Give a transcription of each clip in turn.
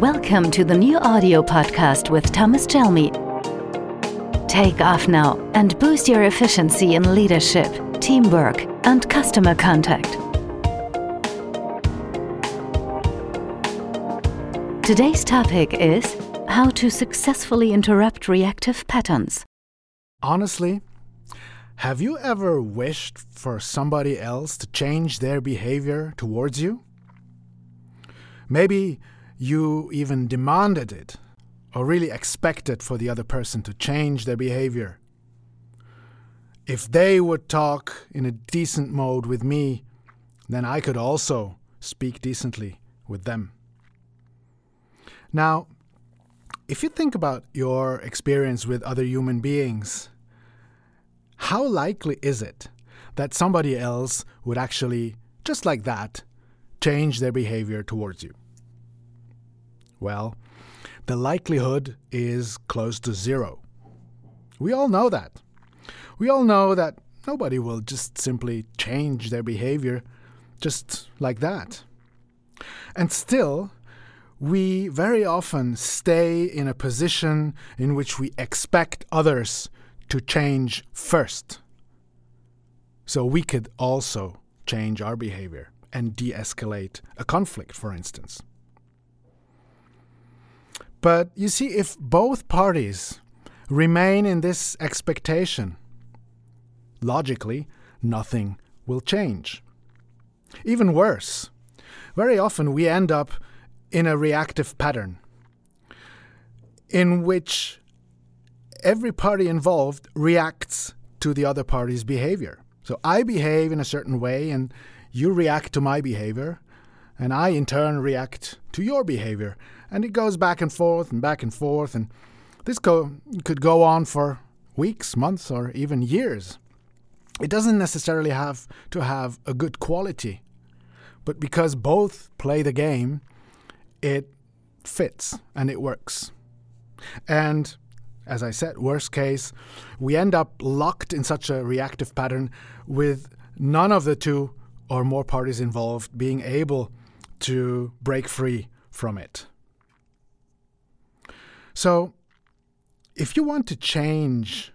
Welcome to the new audio podcast with Thomas Chelmy. Take off now and boost your efficiency in leadership, teamwork, and customer contact. Today's topic is how to successfully interrupt reactive patterns. Honestly, have you ever wished for somebody else to change their behavior towards you? Maybe you even demanded it or really expected for the other person to change their behavior. If they would talk in a decent mode with me, then I could also speak decently with them. Now, if you think about your experience with other human beings, how likely is it that somebody else would actually, just like that, change their behavior towards you? Well, the likelihood is close to zero. We all know that. We all know that nobody will just simply change their behavior just like that. And still, we very often stay in a position in which we expect others to change first. So we could also change our behavior and de escalate a conflict, for instance. But you see, if both parties remain in this expectation, logically, nothing will change. Even worse, very often we end up in a reactive pattern in which every party involved reacts to the other party's behavior. So I behave in a certain way and you react to my behavior, and I in turn react to your behavior. And it goes back and forth and back and forth, and this could go on for weeks, months, or even years. It doesn't necessarily have to have a good quality, but because both play the game, it fits and it works. And as I said, worst case, we end up locked in such a reactive pattern with none of the two or more parties involved being able to break free from it. So, if you want to change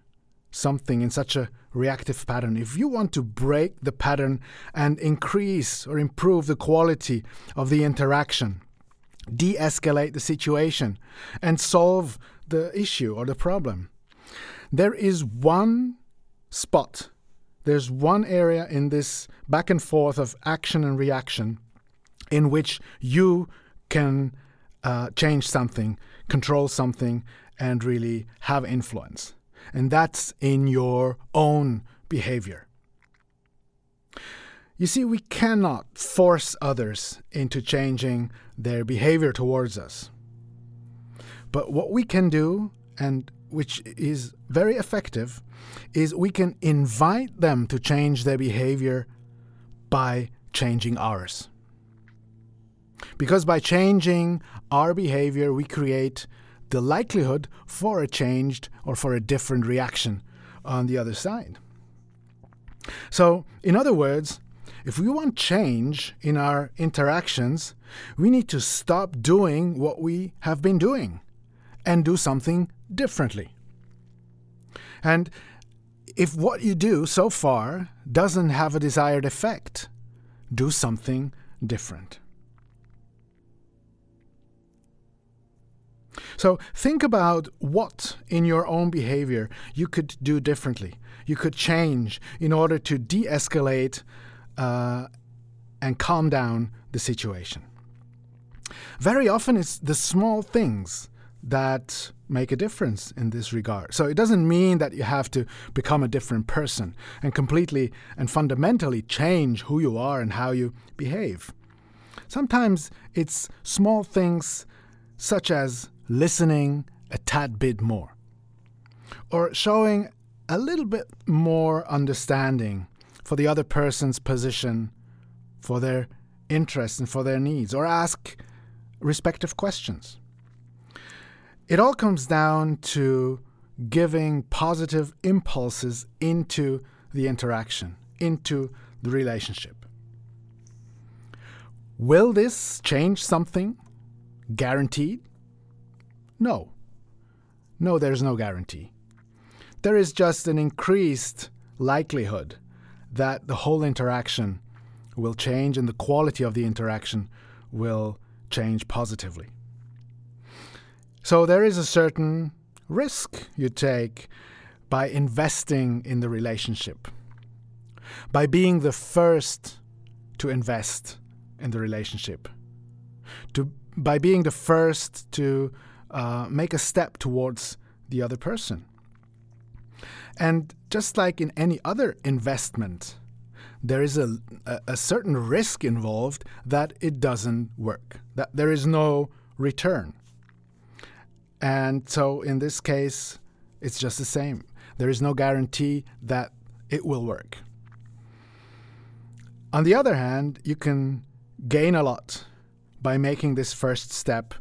something in such a reactive pattern, if you want to break the pattern and increase or improve the quality of the interaction, de escalate the situation, and solve the issue or the problem. There is one spot, there's one area in this back and forth of action and reaction in which you can uh, change something, control something, and really have influence. And that's in your own behavior. You see, we cannot force others into changing their behavior towards us. But what we can do, and which is very effective, is we can invite them to change their behavior by changing ours. Because by changing our behavior, we create the likelihood for a changed or for a different reaction on the other side. So, in other words, if we want change in our interactions, we need to stop doing what we have been doing and do something differently. And if what you do so far doesn't have a desired effect, do something different. So think about what in your own behavior you could do differently. You could change in order to de escalate uh, and calm down the situation. Very often, it's the small things that make a difference in this regard. So it doesn't mean that you have to become a different person and completely and fundamentally change who you are and how you behave. Sometimes it's small things such as listening a tad bit more or showing a little bit more understanding for the other person's position, for their interests, and for their needs, or ask respective questions. It all comes down to giving positive impulses into the interaction, into the relationship. Will this change something guaranteed? No. No, there's no guarantee. There is just an increased likelihood that the whole interaction will change and the quality of the interaction will change positively. So there is a certain risk you take by investing in the relationship, by being the first to invest in the relationship, to by being the first to uh, make a step towards the other person. And just like in any other investment, there is a, a, a certain risk involved that it doesn't work, that there is no return. And so in this case, it's just the same. There is no guarantee that it will work. On the other hand, you can gain a lot by making this first step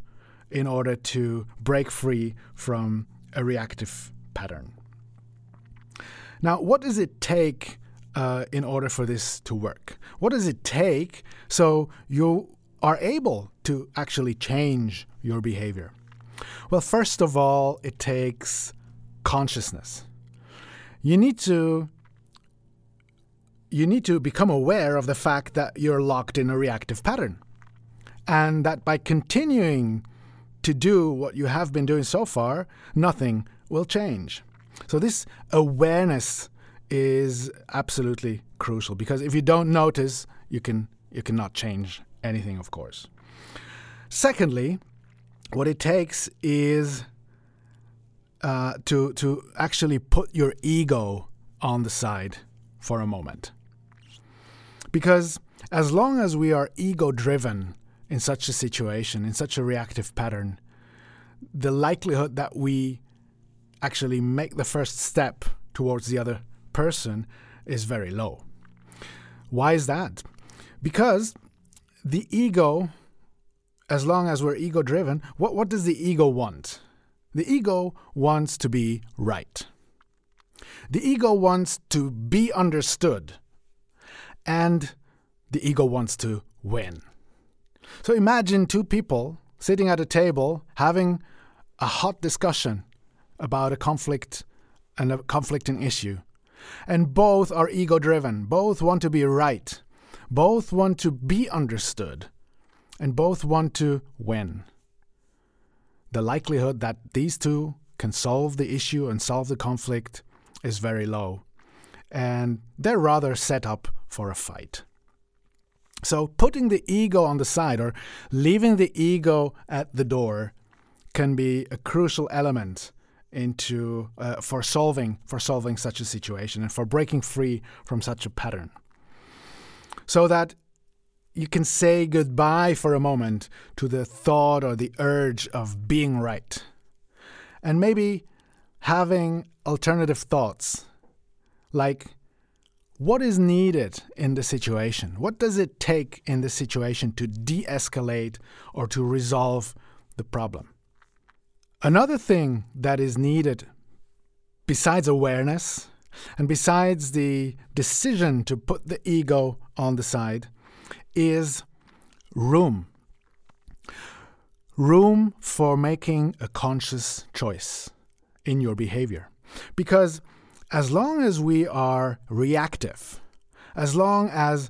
in order to break free from a reactive pattern. Now, what does it take uh, in order for this to work? What does it take so you are able to actually change your behavior? Well, first of all, it takes consciousness. You need to you need to become aware of the fact that you're locked in a reactive pattern. And that by continuing to do what you have been doing so far, nothing will change. So, this awareness is absolutely crucial because if you don't notice, you can you cannot change anything, of course. Secondly, what it takes is uh, to to actually put your ego on the side for a moment. Because as long as we are ego driven in such a situation, in such a reactive pattern, the likelihood that we actually make the first step towards the other person is very low. Why is that? Because the ego, as long as we're ego driven, what, what does the ego want? The ego wants to be right. The ego wants to be understood. And the ego wants to win. So imagine two people sitting at a table having a hot discussion about a conflict and a conflicting issue. And both are ego driven, both want to be right, both want to be understood, and both want to win. The likelihood that these two can solve the issue and solve the conflict is very low, and they're rather set up for a fight. So, putting the ego on the side or leaving the ego at the door can be a crucial element into uh, for solving for solving such a situation and for breaking free from such a pattern. So that you can say goodbye for a moment to the thought or the urge of being right. And maybe having alternative thoughts like what is needed in the situation what does it take in the situation to de-escalate or to resolve the problem Another thing that is needed, besides awareness and besides the decision to put the ego on the side, is room. Room for making a conscious choice in your behavior. Because as long as we are reactive, as long as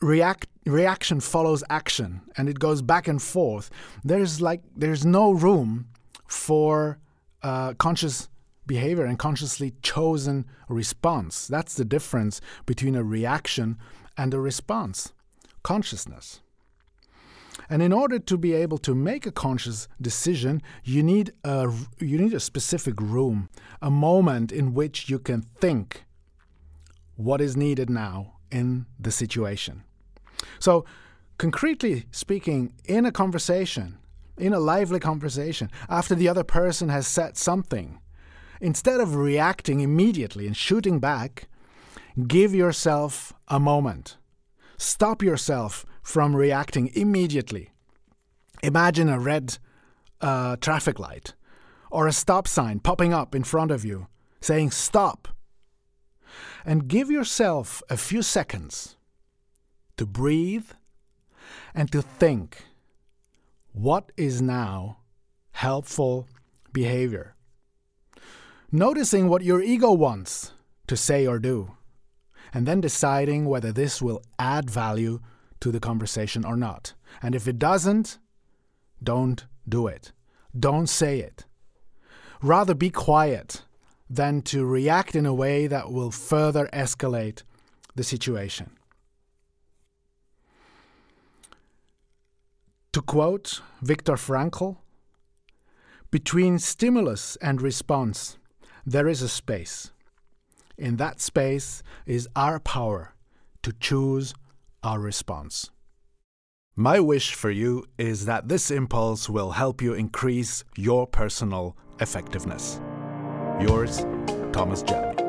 react reaction follows action and it goes back and forth there's like there's no room for uh, conscious behavior and consciously chosen response. That's the difference between a reaction and a response. Consciousness and in order to be able to make a conscious decision you need a you need a specific room a moment in which you can think what is needed now in the situation so, concretely speaking, in a conversation, in a lively conversation, after the other person has said something, instead of reacting immediately and shooting back, give yourself a moment. Stop yourself from reacting immediately. Imagine a red uh, traffic light or a stop sign popping up in front of you saying stop. And give yourself a few seconds to breathe and to think what is now helpful behavior. Noticing what your ego wants to say or do, and then deciding whether this will add value to the conversation or not. And if it doesn't, don't do it. Don't say it. Rather be quiet than to react in a way that will further escalate the situation. To quote Viktor Frankl, between stimulus and response, there is a space. In that space is our power to choose our response. My wish for you is that this impulse will help you increase your personal effectiveness. Yours, Thomas Jelmy.